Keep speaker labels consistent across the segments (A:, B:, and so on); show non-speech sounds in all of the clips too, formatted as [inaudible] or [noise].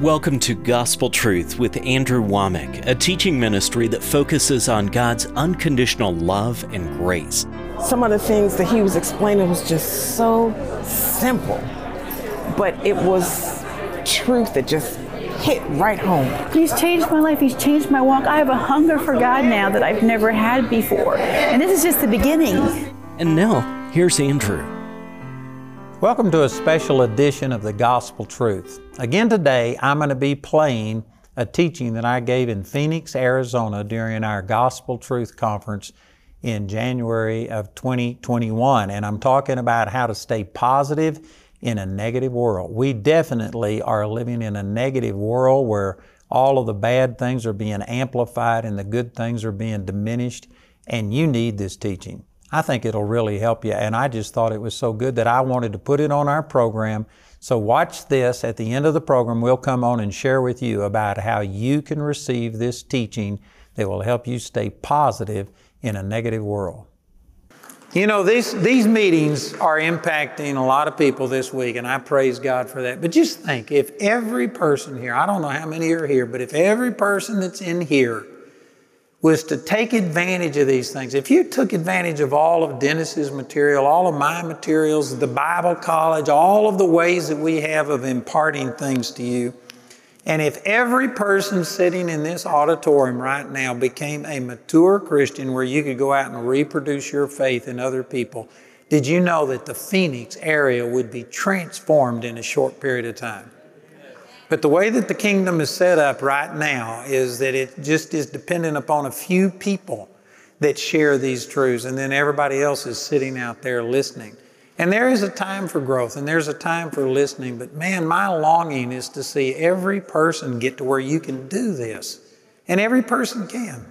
A: Welcome to Gospel Truth with Andrew Wommack, a teaching ministry that focuses on God's unconditional love and grace.
B: Some of the things that he was explaining was just so simple, but it was truth that just hit right home.
C: He's changed my life. He's changed my walk. I have a hunger for God now that I've never had before. And this is just the beginning.
A: And now, here's Andrew.
D: Welcome to a special edition of the Gospel Truth. Again, today I'm going to be playing a teaching that I gave in Phoenix, Arizona during our Gospel Truth Conference in January of 2021. And I'm talking about how to stay positive in a negative world. We definitely are living in a negative world where all of the bad things are being amplified and the good things are being diminished. And you need this teaching. I think it'll really help you. And I just thought it was so good that I wanted to put it on our program. So watch this. At the end of the program, we'll come on and share with you about how you can receive this teaching that will help you stay positive in a negative world. You know, these, these meetings are impacting a lot of people this week, and I praise God for that. But just think if every person here, I don't know how many are here, but if every person that's in here was to take advantage of these things. If you took advantage of all of Dennis's material, all of my materials, the Bible college, all of the ways that we have of imparting things to you, and if every person sitting in this auditorium right now became a mature Christian where you could go out and reproduce your faith in other people, did you know that the Phoenix area would be transformed in a short period of time? But the way that the kingdom is set up right now is that it just is dependent upon a few people that share these truths, and then everybody else is sitting out there listening. And there is a time for growth and there's a time for listening, but man, my longing is to see every person get to where you can do this. And every person can.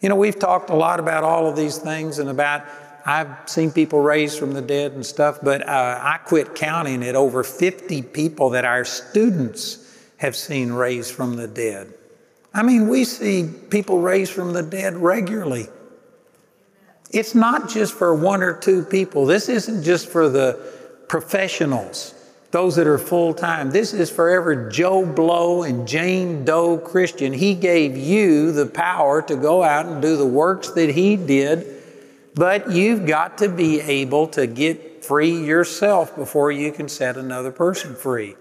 D: You know, we've talked a lot about all of these things and about I've seen people raised from the dead and stuff, but uh, I quit counting at over 50 people that our students have seen raised from the dead. I mean, we see people raised from the dead regularly. It's not just for one or two people. This isn't just for the professionals, those that are full time. This is for every Joe Blow and Jane Doe Christian. He gave you the power to go out and do the works that He did but you've got to be able to get free yourself before you can set another person free.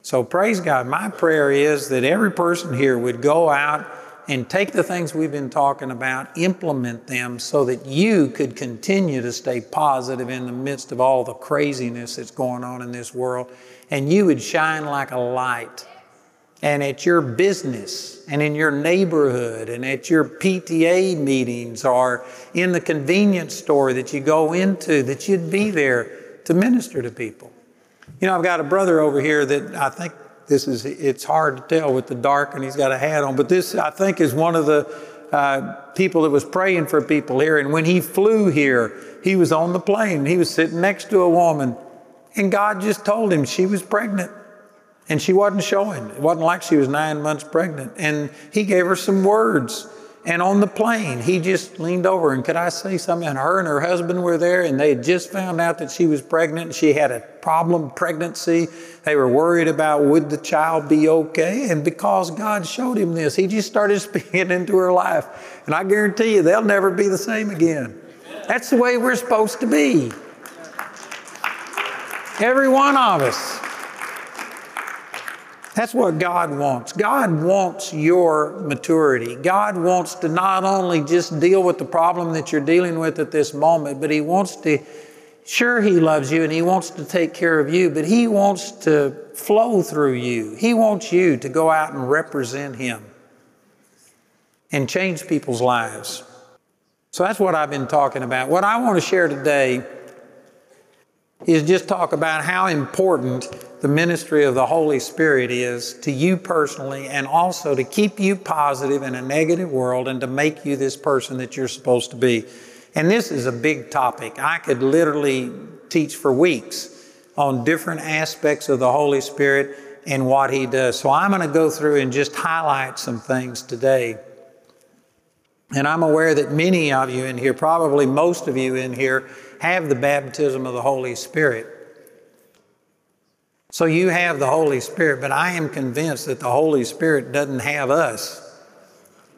D: So praise God. My prayer is that every person here would go out and take the things we've been talking about, implement them so that you could continue to stay positive in the midst of all the craziness that's going on in this world, and you would shine like a light and at your business and in your neighborhood and at your PTA meetings or in the convenience store that you go into, that you'd be there to minister to people. You know, I've got a brother over here that I think this is, it's hard to tell with the dark and he's got a hat on, but this I think is one of the uh, people that was praying for people here. And when he flew here, he was on the plane. He was sitting next to a woman and God just told him she was pregnant and she wasn't showing. It wasn't like she was nine months pregnant. And he gave her some words. And on the plane, he just leaned over and could I say something? And her and her husband were there, and they had just found out that she was pregnant. And she had a problem pregnancy. They were worried about would the child be okay. And because God showed him this, he just started [laughs] speaking into her life. And I guarantee you, they'll never be the same again. That's the way we're supposed to be. Every one of us. That's what God wants. God wants your maturity. God wants to not only just deal with the problem that you're dealing with at this moment, but He wants to, sure, He loves you and He wants to take care of you, but He wants to flow through you. He wants you to go out and represent Him and change people's lives. So that's what I've been talking about. What I want to share today is just talk about how important the ministry of the Holy Spirit is to you personally and also to keep you positive in a negative world and to make you this person that you're supposed to be. And this is a big topic. I could literally teach for weeks on different aspects of the Holy Spirit and what He does. So I'm going to go through and just highlight some things today. And I'm aware that many of you in here, probably most of you in here, have the baptism of the Holy Spirit. So you have the Holy Spirit, but I am convinced that the Holy Spirit doesn't have us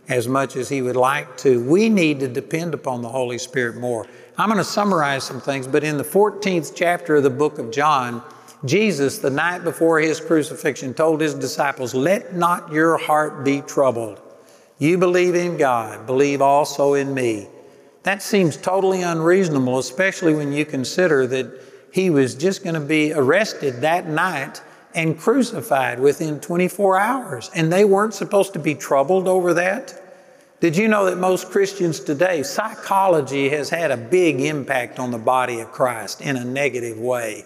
D: as much as He would like to. We need to depend upon the Holy Spirit more. I'm going to summarize some things, but in the 14th chapter of the book of John, Jesus, the night before His crucifixion, told His disciples, Let not your heart be troubled. You believe in God, believe also in me. That seems totally unreasonable, especially when you consider that he was just going to be arrested that night and crucified within 24 hours. And they weren't supposed to be troubled over that. Did you know that most Christians today, psychology has had a big impact on the body of Christ in a negative way?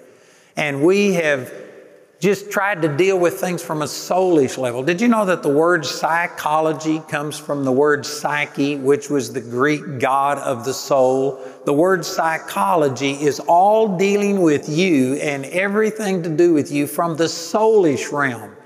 D: And we have just tried to deal with things from a soulish level. Did you know that the word psychology comes from the word psyche, which was the Greek god of the soul? The word psychology is all dealing with you and everything to do with you from the soulish realm.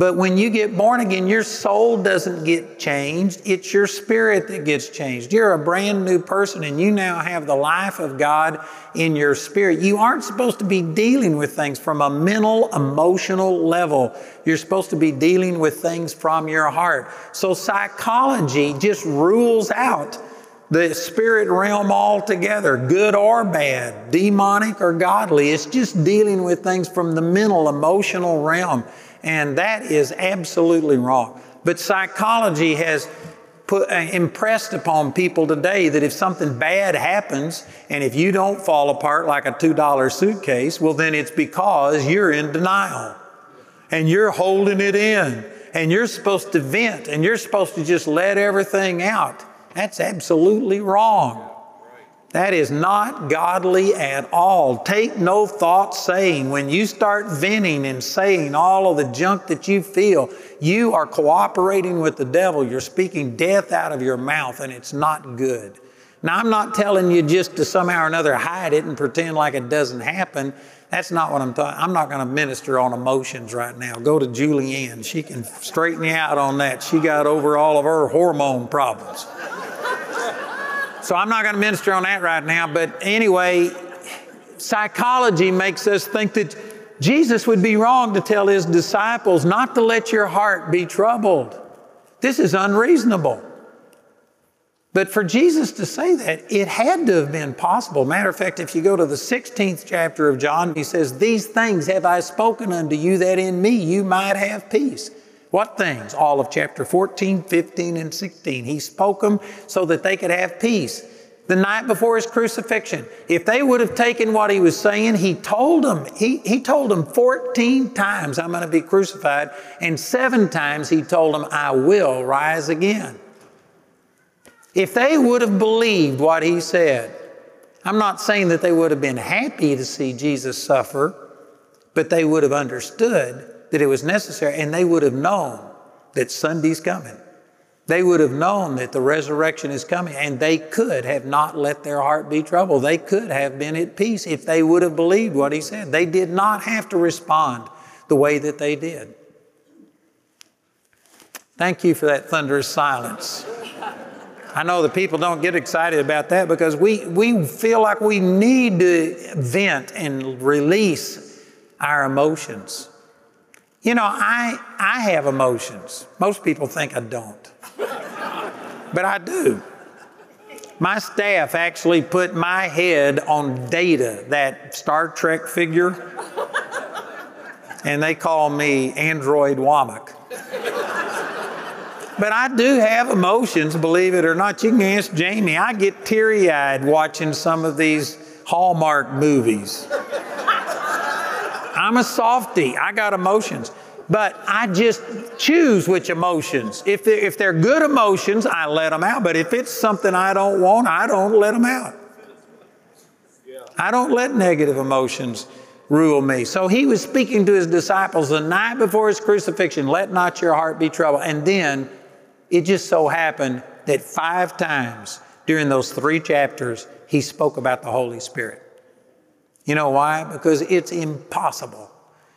D: But when you get born again, your soul doesn't get changed. It's your spirit that gets changed. You're a brand new person and you now have the life of God in your spirit. You aren't supposed to be dealing with things from a mental, emotional level. You're supposed to be dealing with things from your heart. So psychology just rules out the spirit realm altogether, good or bad, demonic or godly. It's just dealing with things from the mental, emotional realm. And that is absolutely wrong. But psychology has put, uh, impressed upon people today that if something bad happens and if you don't fall apart like a $2 suitcase, well, then it's because you're in denial and you're holding it in and you're supposed to vent and you're supposed to just let everything out. That's absolutely wrong. That is not godly at all. Take no thought saying. When you start venting and saying all of the junk that you feel, you are cooperating with the devil. You're speaking death out of your mouth, and it's not good. Now, I'm not telling you just to somehow or another hide it and pretend like it doesn't happen. That's not what I'm talking. I'm not going to minister on emotions right now. Go to Julianne. She can straighten you out on that. She got over all of her hormone problems. So I'm not going to minister on that right now, but anyway, psychology makes us think that Jesus would be wrong to tell his disciples not to let your heart be troubled. This is unreasonable. But for Jesus to say that, it had to have been possible. Matter of fact, if you go to the 16th chapter of John, he says, These things have I spoken unto you that in me you might have peace. What things? All of chapter 14, 15, and 16. He spoke them so that they could have peace. The night before his crucifixion, if they would have taken what he was saying, he told them, he, he told them 14 times, I'm going to be crucified, and seven times he told them, I will rise again. If they would have believed what he said, I'm not saying that they would have been happy to see Jesus suffer, but they would have understood that it was necessary, and they would have known that Sunday's coming. They would have known that the resurrection is coming, and they could have not let their heart be troubled. They could have been at peace if they would have believed what he said. They did not have to respond the way that they did. Thank you for that thunderous silence. I know the people don't get excited about that because we, we feel like we need to vent and release our emotions. You know, I, I have emotions. Most people think I don't, but I do. My staff actually put my head on Data, that Star Trek figure, and they call me Android Wommack. But I do have emotions, believe it or not. You can ask Jamie. I get teary eyed watching some of these Hallmark movies. I'm a softy. I got emotions. But I just choose which emotions. If they're, if they're good emotions, I let them out. But if it's something I don't want, I don't let them out. I don't let negative emotions rule me. So he was speaking to his disciples the night before his crucifixion let not your heart be troubled. And then it just so happened that five times during those three chapters, he spoke about the Holy Spirit. You know why? Because it's impossible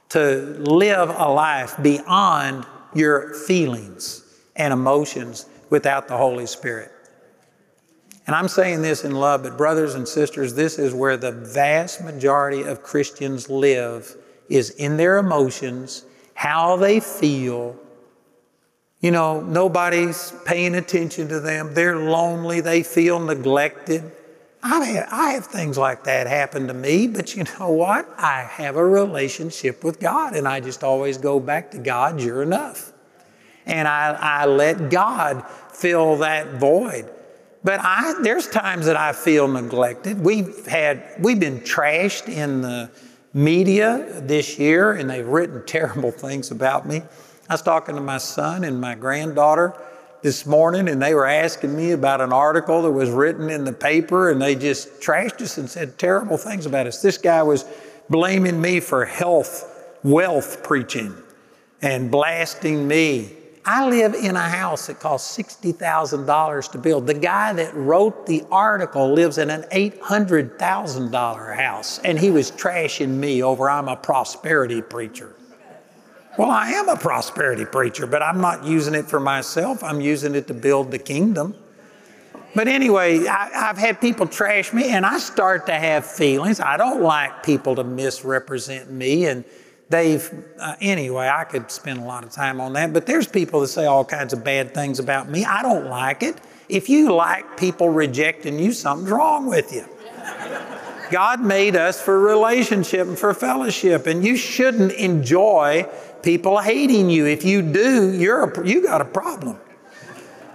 D: to live a life beyond your feelings and emotions without the Holy Spirit. And I'm saying this in love, but brothers and sisters, this is where the vast majority of Christians live is in their emotions, how they feel. You know, nobody's paying attention to them. They're lonely. They feel neglected. I have, I have things like that happen to me, but you know what? I have a relationship with God, and I just always go back to God, you're enough. And I, I let God fill that void. But I, there's times that I feel neglected. We've had, we've been trashed in the media this year, and they've written [laughs] terrible things about me. I was talking to my son and my granddaughter this morning, and they were asking me about an article that was written in the paper, and they just trashed us and said terrible things about us. This guy was blaming me for health, wealth preaching, and blasting me. I live in a house that cost $60,000 to build. The guy that wrote the article lives in an $800,000 house, and he was trashing me over I'm a prosperity preacher. Well, I am a prosperity preacher, but I'm not using it for myself. I'm using it to build the kingdom. But anyway, I, have had people trash me, and I start to have feelings. I don't like people to misrepresent me. And they've, uh, anyway, I could spend a lot of time on that. But there's people that say all kinds of bad things about me. I don't like it. If you like people rejecting you, something's wrong with you. [laughs] God made us for relationship and for fellowship, and you shouldn't enjoy people hating you. If you do, you're a, you got a problem.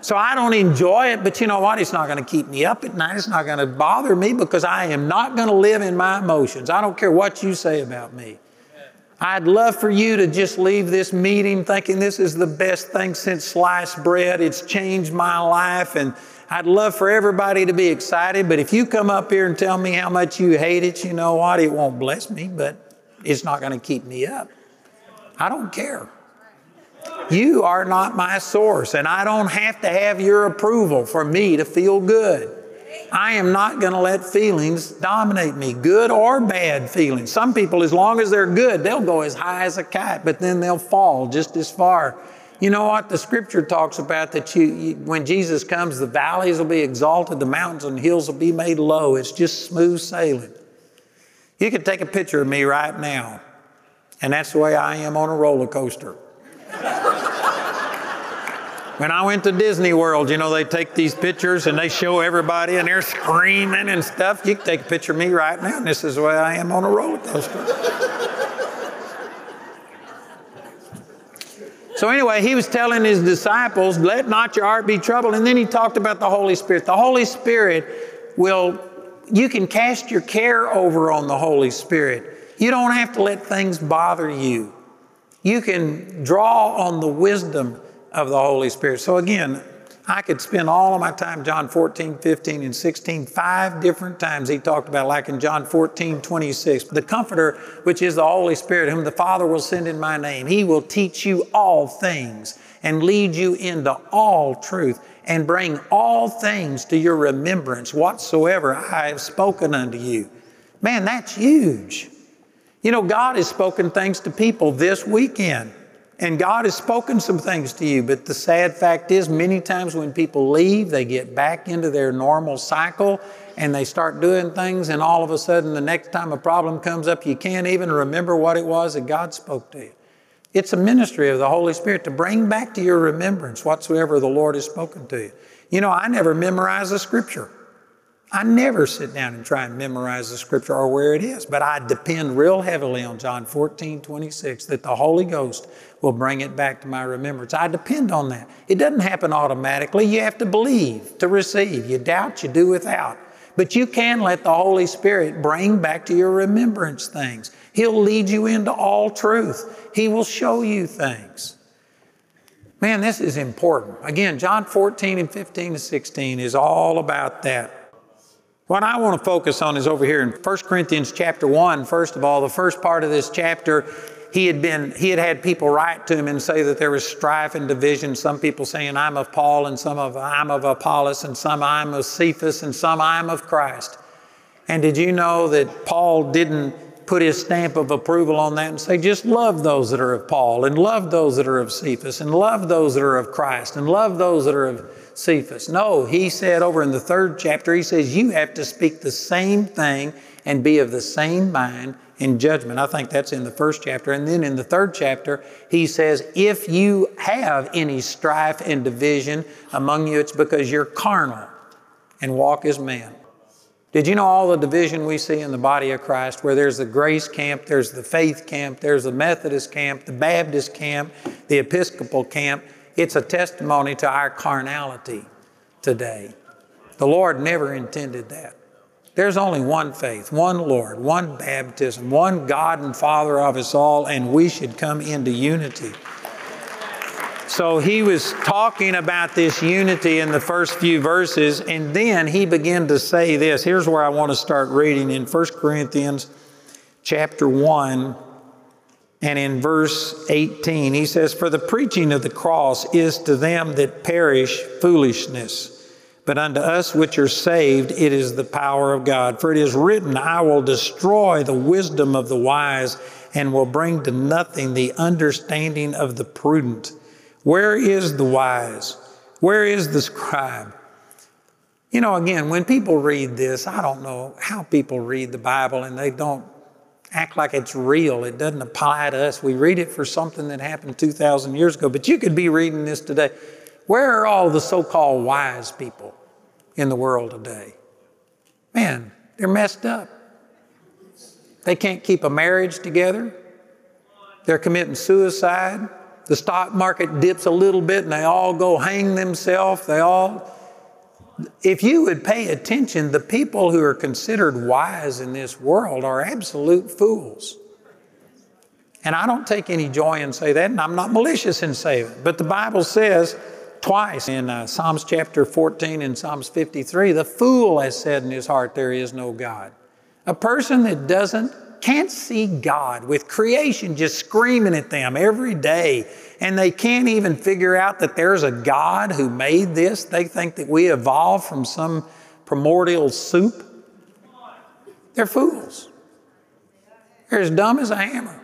D: So I don't enjoy it, but you know what? It's not going to keep me up at night. It's not going to bother me because I am not going to live in my emotions. I don't care what you say about me. I'd love for you to just leave this meeting thinking this is the best thing since sliced bread. It's changed my life and I'd love for everybody to be excited, but if you come up here and tell me how much you hate it, you know what? It won't bless me, but it's not going to keep me up. I don't care. You are not my source, and I don't have to have your approval for me to feel good. I am not going to let feelings dominate me, good or bad feelings. Some people, as long as they're good, they'll go as high as a kite, but then they'll fall just as far. You know what? The scripture talks about that you, you, when Jesus comes, the valleys will be exalted, the mountains and hills will be made low. It's just smooth sailing. You could take a picture of me right now. And that's the way I am on a roller coaster. when I went to Disney World, you know, they take these pictures and they show everybody and they're screaming and stuff. You can take a picture of me right now, and this is the way I am on a roller coaster. so, anyway, he was telling his disciples, let not your heart be troubled. And then he talked about the Holy Spirit. The Holy Spirit will, you can cast your care over on the Holy Spirit. You don't have to let things bother you. You can draw on the wisdom of the Holy Spirit. So, again, I could spend all of my time, John 14, 15, and 16, five different times he talked about, like in John 14, 26. The Comforter, which is the Holy Spirit, whom the Father will send in my name, he will teach you all things and lead you into all truth and bring all things to your remembrance whatsoever I have spoken unto you. Man, that's huge. You know, God has spoken things to people this weekend, and God has spoken some things to you. But the sad fact is, many times when people leave, they get back into their normal cycle and they start doing things, and all of a sudden, the next time a problem comes up, you can't even remember what it was that God spoke to you. It's a ministry of the Holy Spirit to bring back to your remembrance whatsoever the Lord has spoken to you. You know, I never memorize the scripture. I never sit down and try and memorize the scripture or where it is, but I depend real heavily on John 14, 26, that the Holy Ghost will bring it back to my remembrance. I depend on that. It doesn't happen automatically. You have to believe to receive. You doubt, you do without. But you can let the Holy Spirit bring back to your remembrance things. He'll lead you into all truth. He will show you things. Man, this is important. Again, John 14 and 15 to 16 is all about that. What I want to focus on is over here in 1 Corinthians chapter 1. First of all, the first part of this chapter, he had been he had had people write to him and say that there was strife and division. Some people saying I'm of Paul and some of I'm of Apollos and some I'm of Cephas and some I'm of Christ. And did you know that Paul didn't put his stamp of approval on that and say, just love those that are of Paul and love those that are of Cephas and love those that are of Christ and love those that are of Cephas. No, he said over in the third chapter, he says, you have to speak the same thing and be of the same mind in judgment. I think that's in the first chapter. And then in the third chapter, he says, If you have any strife and division among you, it's because you're carnal and walk as men. Did you know all the division we see in the body of Christ, where there's the grace camp, there's the faith camp, there's the Methodist camp, the Baptist camp, the Episcopal camp? It's a testimony to our carnality today. The Lord never intended that. There's only one faith, one Lord, one baptism, one God and Father of us all, and we should come into unity. So he was talking about this unity in the first few verses, and then he began to say this. Here's where I want to start reading in 1 Corinthians chapter 1 and in verse 18. He says, For the preaching of the cross is to them that perish foolishness but unto us which are saved, it is the power of God. For it is written, I will destroy the wisdom of the wise and will bring to nothing the understanding of the prudent. Where is the wise? Where is the scribe? You know, again, when people read this, I don't know how people read the Bible and they don't act like it's real. It doesn't apply to us. We read it for something that happened 2,000 years ago, but you could be reading this today. Where are all the so called wise people in the world today? Man, they're messed up. They can't keep a marriage together. They're committing suicide. The stock market dips a little bit and they all go hang themselves. They all. If you would pay attention, the people who are considered wise in this world are absolute fools. And I don't take any joy in saying that, and I'm not malicious in saying it. But the Bible says twice in uh, Psalms chapter 14 and Psalms 53 the fool has said in his heart, There is no God. A person that doesn't, can't see God with creation just screaming at them every day, and they can't even figure out that there's a God who made this. They think that we evolved from some primordial soup. They're fools. They're as dumb as a hammer.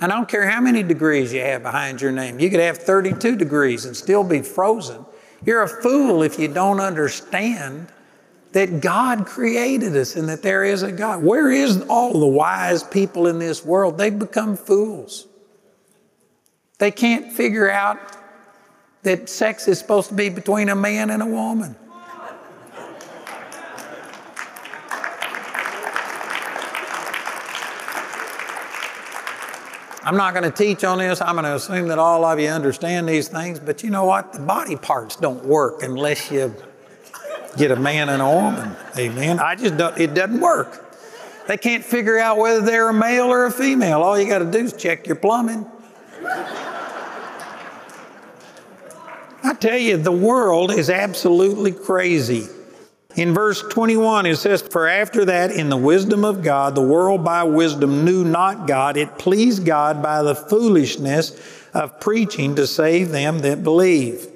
D: I don't care how many degrees you have behind your name. You could have 32 degrees and still be frozen. You're a fool if you don't understand that God created us and that there is a God. Where is all the wise people in this world? They've become fools. They can't figure out that sex is supposed to be between a man and a woman. I'm not going to teach on this. I'm going to assume that all of you understand these things, but you know what? The body parts don't work unless you get a man and a woman. Amen. I just don't, it doesn't work. They can't figure out whether they're a male or a female. All you got to do is check your plumbing. I tell you, the world is absolutely crazy. In verse 21, it says, For after that, in the wisdom of God, the world by wisdom knew not God. It pleased God by the foolishness of preaching to save them that believe.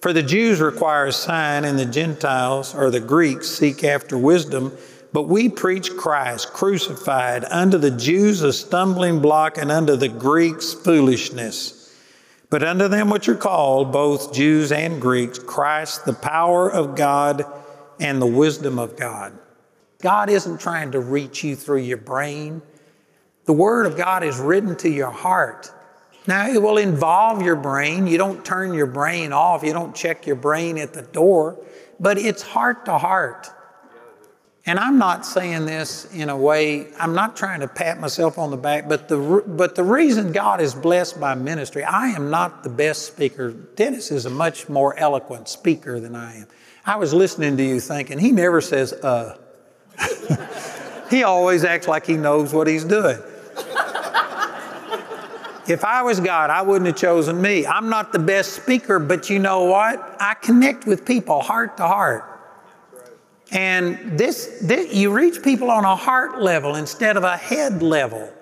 D: For the Jews require a sign, and the Gentiles or the Greeks seek after wisdom. But we preach Christ crucified, unto the Jews a stumbling block, and unto the Greeks foolishness. But unto them which are called, both Jews and Greeks, Christ the power of God and the wisdom of God. God isn't trying to reach you through your brain. The Word of God is written to your heart. Now, it will involve your brain. You don't turn your brain off, you don't check your brain at the door, but it's heart to heart. And I'm not saying this in a way, I'm not trying to pat myself on the back, but the, but the reason God is blessed by ministry, I am not the best speaker. Dennis is a much more eloquent speaker than I am. I was listening to you thinking, he never says, uh. [laughs] he always acts like he knows what he's doing. If I was God, I wouldn't have chosen me. I'm not the best speaker, but you know what? I connect with people heart to heart. And this, this, you reach people on a heart level instead of a head level.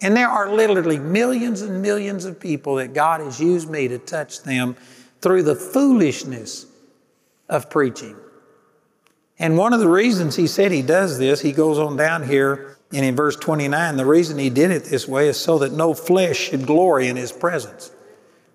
D: And there are literally millions and millions of people that God has used me to touch them through the foolishness of preaching. And one of the reasons he said he does this, he goes on down here and in verse 29, the reason he did it this way is so that no flesh should glory in his presence.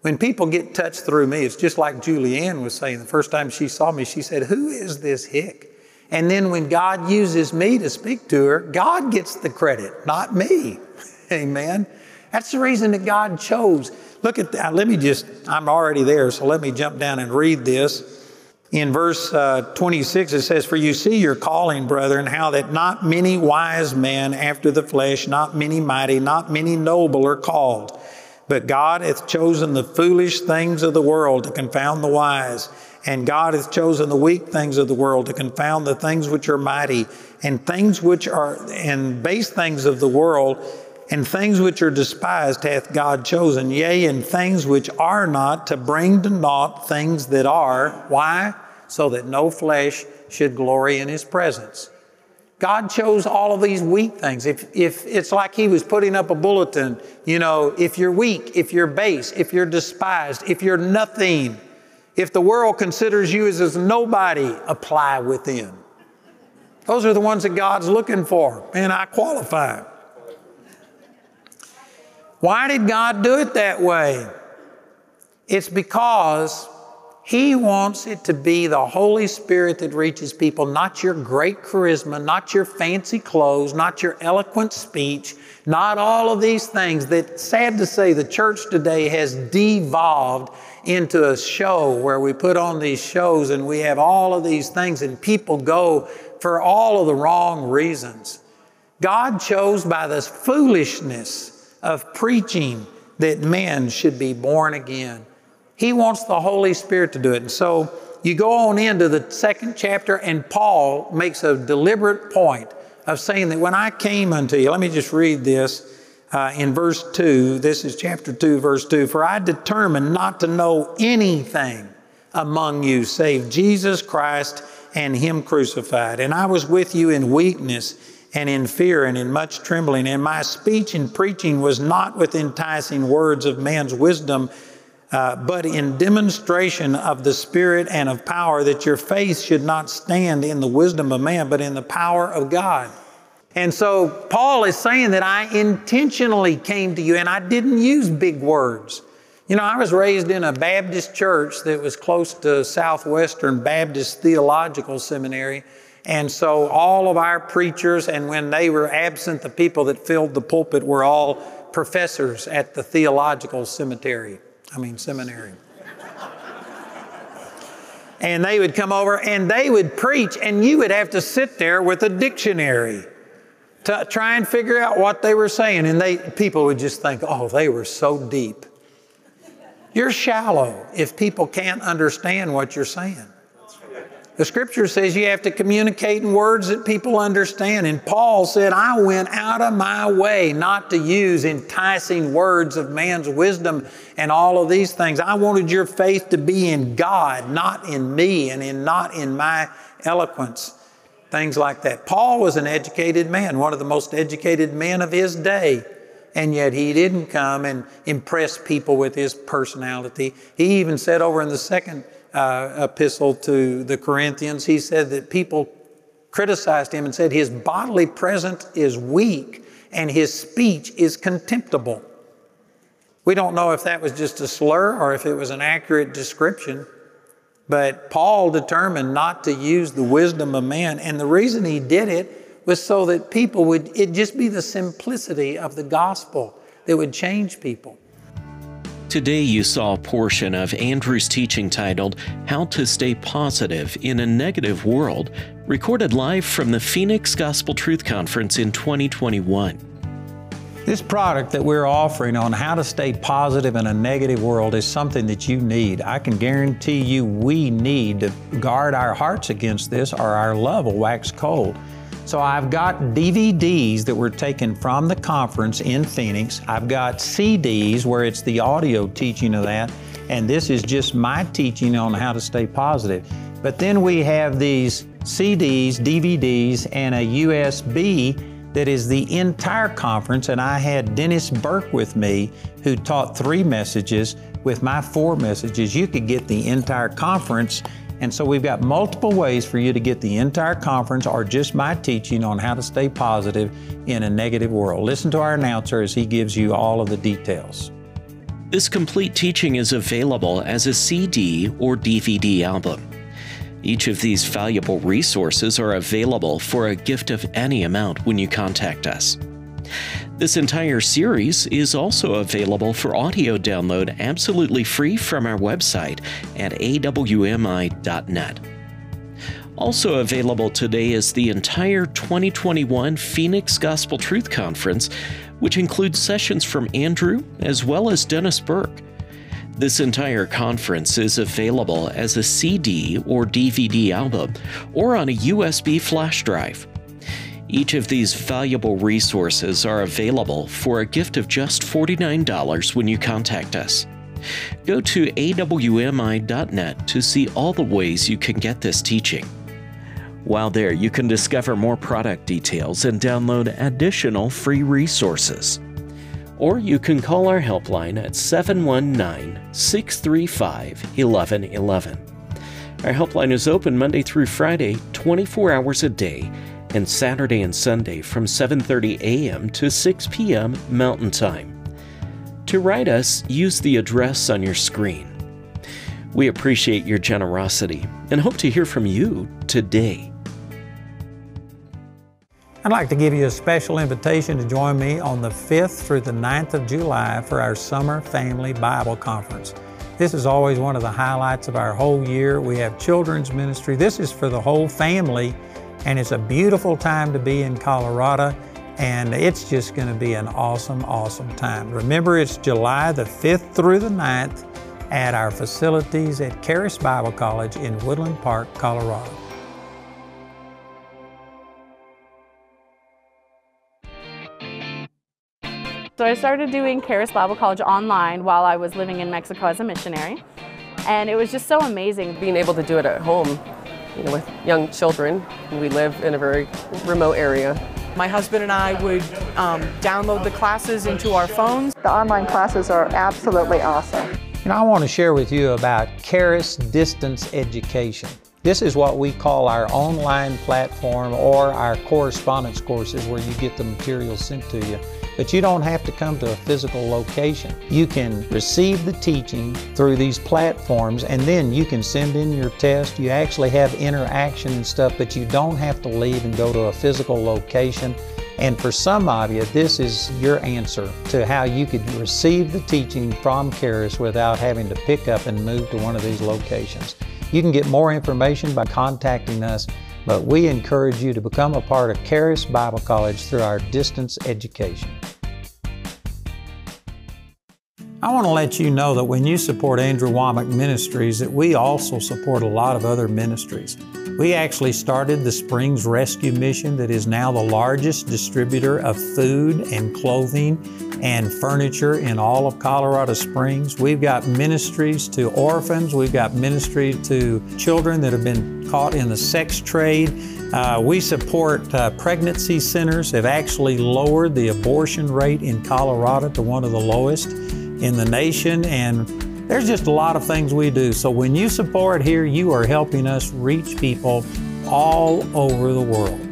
D: When people get touched through me, it's just like Julianne was saying the first time she saw me, she said, Who is this hick? And then when God uses me to speak to her, God gets the credit, not me. [laughs] Amen. That's the reason that God chose. Look at that. Let me just, I'm already there, so let me jump down and read this. In verse uh, 26, it says, For you see your calling, brethren, how that not many wise men after the flesh, not many mighty, not many noble are called. But God hath chosen the foolish things of the world to confound the wise. And God hath chosen the weak things of the world to confound the things which are mighty, and things which are, and base things of the world, and things which are despised hath God chosen, yea, and things which are not, to bring to naught things that are. Why? So that no flesh should glory in His presence. God chose all of these weak things. If, if it's like He was putting up a bulletin, you know, if you're weak, if you're base, if you're despised, if you're nothing, if the world considers you as, as nobody, apply within. Those are the ones that God's looking for, and I qualify. Why did God do it that way? It's because He wants it to be the Holy Spirit that reaches people, not your great charisma, not your fancy clothes, not your eloquent speech, not all of these things that, sad to say, the church today has devolved into a show where we put on these shows and we have all of these things and people go for all of the wrong reasons. God chose by this foolishness of preaching that men should be born again. He wants the Holy Spirit to do it. And so you go on into the second chapter, and Paul makes a deliberate point of saying that when I came unto you, let me just read this uh, in verse 2. This is chapter 2, verse 2. For I determined not to know anything among you save Jesus Christ and Him crucified. And I was with you in weakness and in fear and in much trembling. And my speech and preaching was not with enticing words of man's wisdom, uh, but in demonstration of the Spirit and of power, that your faith should not stand in the wisdom of man, but in the power of God. And so Paul is saying that I intentionally came to you and I didn't use big words. You know, I was raised in a Baptist church that was close to Southwestern Baptist Theological Seminary. And so all of our preachers, and when they were absent, the people that filled the pulpit were all professors at the theological cemetery. I mean, seminary. and they would come over and they would preach, and you would have to sit there with a dictionary to try and figure out what they were saying. And they, people would just think, oh, they were so deep. You're shallow if people can't understand what you're saying. The scripture says you have to communicate in words that people understand. And Paul said, I went out of my way not to use enticing words of man's wisdom and all of these things. I wanted your faith to be in God, not in me and in not in my eloquence. Things like that. Paul was an educated man, one of the most educated men of his day. And yet he didn't come and impress people with his personality. He even said over in the second uh, epistle to the Corinthians, he said that people criticized him and said his bodily presence is weak and his speech is contemptible. We don't know if that was just a slur or if it was an accurate description, but Paul determined not to use the wisdom of man. And the reason he did it was so that people would, it just be the simplicity of the gospel that would change people.
A: Today, you saw a portion of Andrew's teaching titled How to Stay Positive in a Negative World, recorded live from the Phoenix Gospel Truth Conference in 2021.
D: This product that we're offering on how to stay positive in a negative world is something that you need. I can guarantee you we need to guard our hearts against this or our love will wax cold. So I've got DVDs that were taken from the conference in Phoenix. I've got CDs where it's the audio teaching of that. And this is just my teaching on how to stay positive. But then we have these CDs, DVDs, and a USB that is the entire conference. And I had Dennis Burke with me, who taught three messages with my four messages. You could get the entire conference and so we've got multiple ways for you to get the entire conference or just my teaching on how to stay positive in a negative world. Listen to our announcer as he gives you all of the details.
A: This complete teaching is available as a CD or DVD album. Each of these valuable resources are available for a gift of any amount when you contact us. This entire series is also available for audio download absolutely free from our website at awmi.net. Also available today is the entire 2021 Phoenix Gospel Truth Conference, which includes sessions from Andrew as well as Dennis Burke. This entire conference is available as a CD or DVD album or on a USB flash drive. Each of these valuable resources are available for a gift of just $49 when you contact us. Go to awmi.net to see all the ways you can get this teaching. While there, you can discover more product details and download additional free resources. Or you can call our helpline at 719 635 1111. Our helpline is open Monday through Friday, 24 hours a day, and Saturday and Sunday from 7:30 a.m. to 6 p.m. Mountain Time. To write us, use the address on your screen. We appreciate your generosity and hope to hear from you today.
D: I'd like to give you a special invitation to join me on the 5th through the 9th of July for our Summer Family Bible Conference. This is always one of the highlights of our whole year. We have children's ministry. This is for the whole family, and it's a beautiful time to be in Colorado, and it's just going to be an awesome, awesome time. Remember, it's July the 5th through the 9th at our facilities at Charis Bible College in Woodland Park, Colorado.
E: So I started doing Charis Bible College online while I was living in Mexico as a missionary. And it was just so amazing.
F: Being able to do it at home, you know, with young children. We live in a very remote area.
G: My husband and I would um, download the classes into our phones.
H: The online classes are absolutely awesome.
D: And I want to share with you about Charis Distance Education. This is what we call our online platform or our correspondence courses where you get the materials sent to you. But you don't have to come to a physical location. You can receive the teaching through these platforms and then you can send in your test. You actually have interaction and stuff, but you don't have to leave and go to a physical location. And for some of you, this is your answer to how you could receive the teaching from Charis without having to pick up and move to one of these locations. You can get more information by contacting us, but we encourage you to become a part of Charis Bible College through our distance education. I want to let you know that when you support Andrew Wommack Ministries, that we also support a lot of other ministries. We actually started the Springs Rescue Mission that is now the largest distributor of food and clothing and furniture in all of Colorado Springs. We've got ministries to orphans. We've got ministry to children that have been caught in the sex trade. Uh, we support uh, pregnancy centers, have actually lowered the abortion rate in Colorado to one of the lowest in the nation. And there's just a lot of things we do. So when you support here, you are helping us reach people all over the world.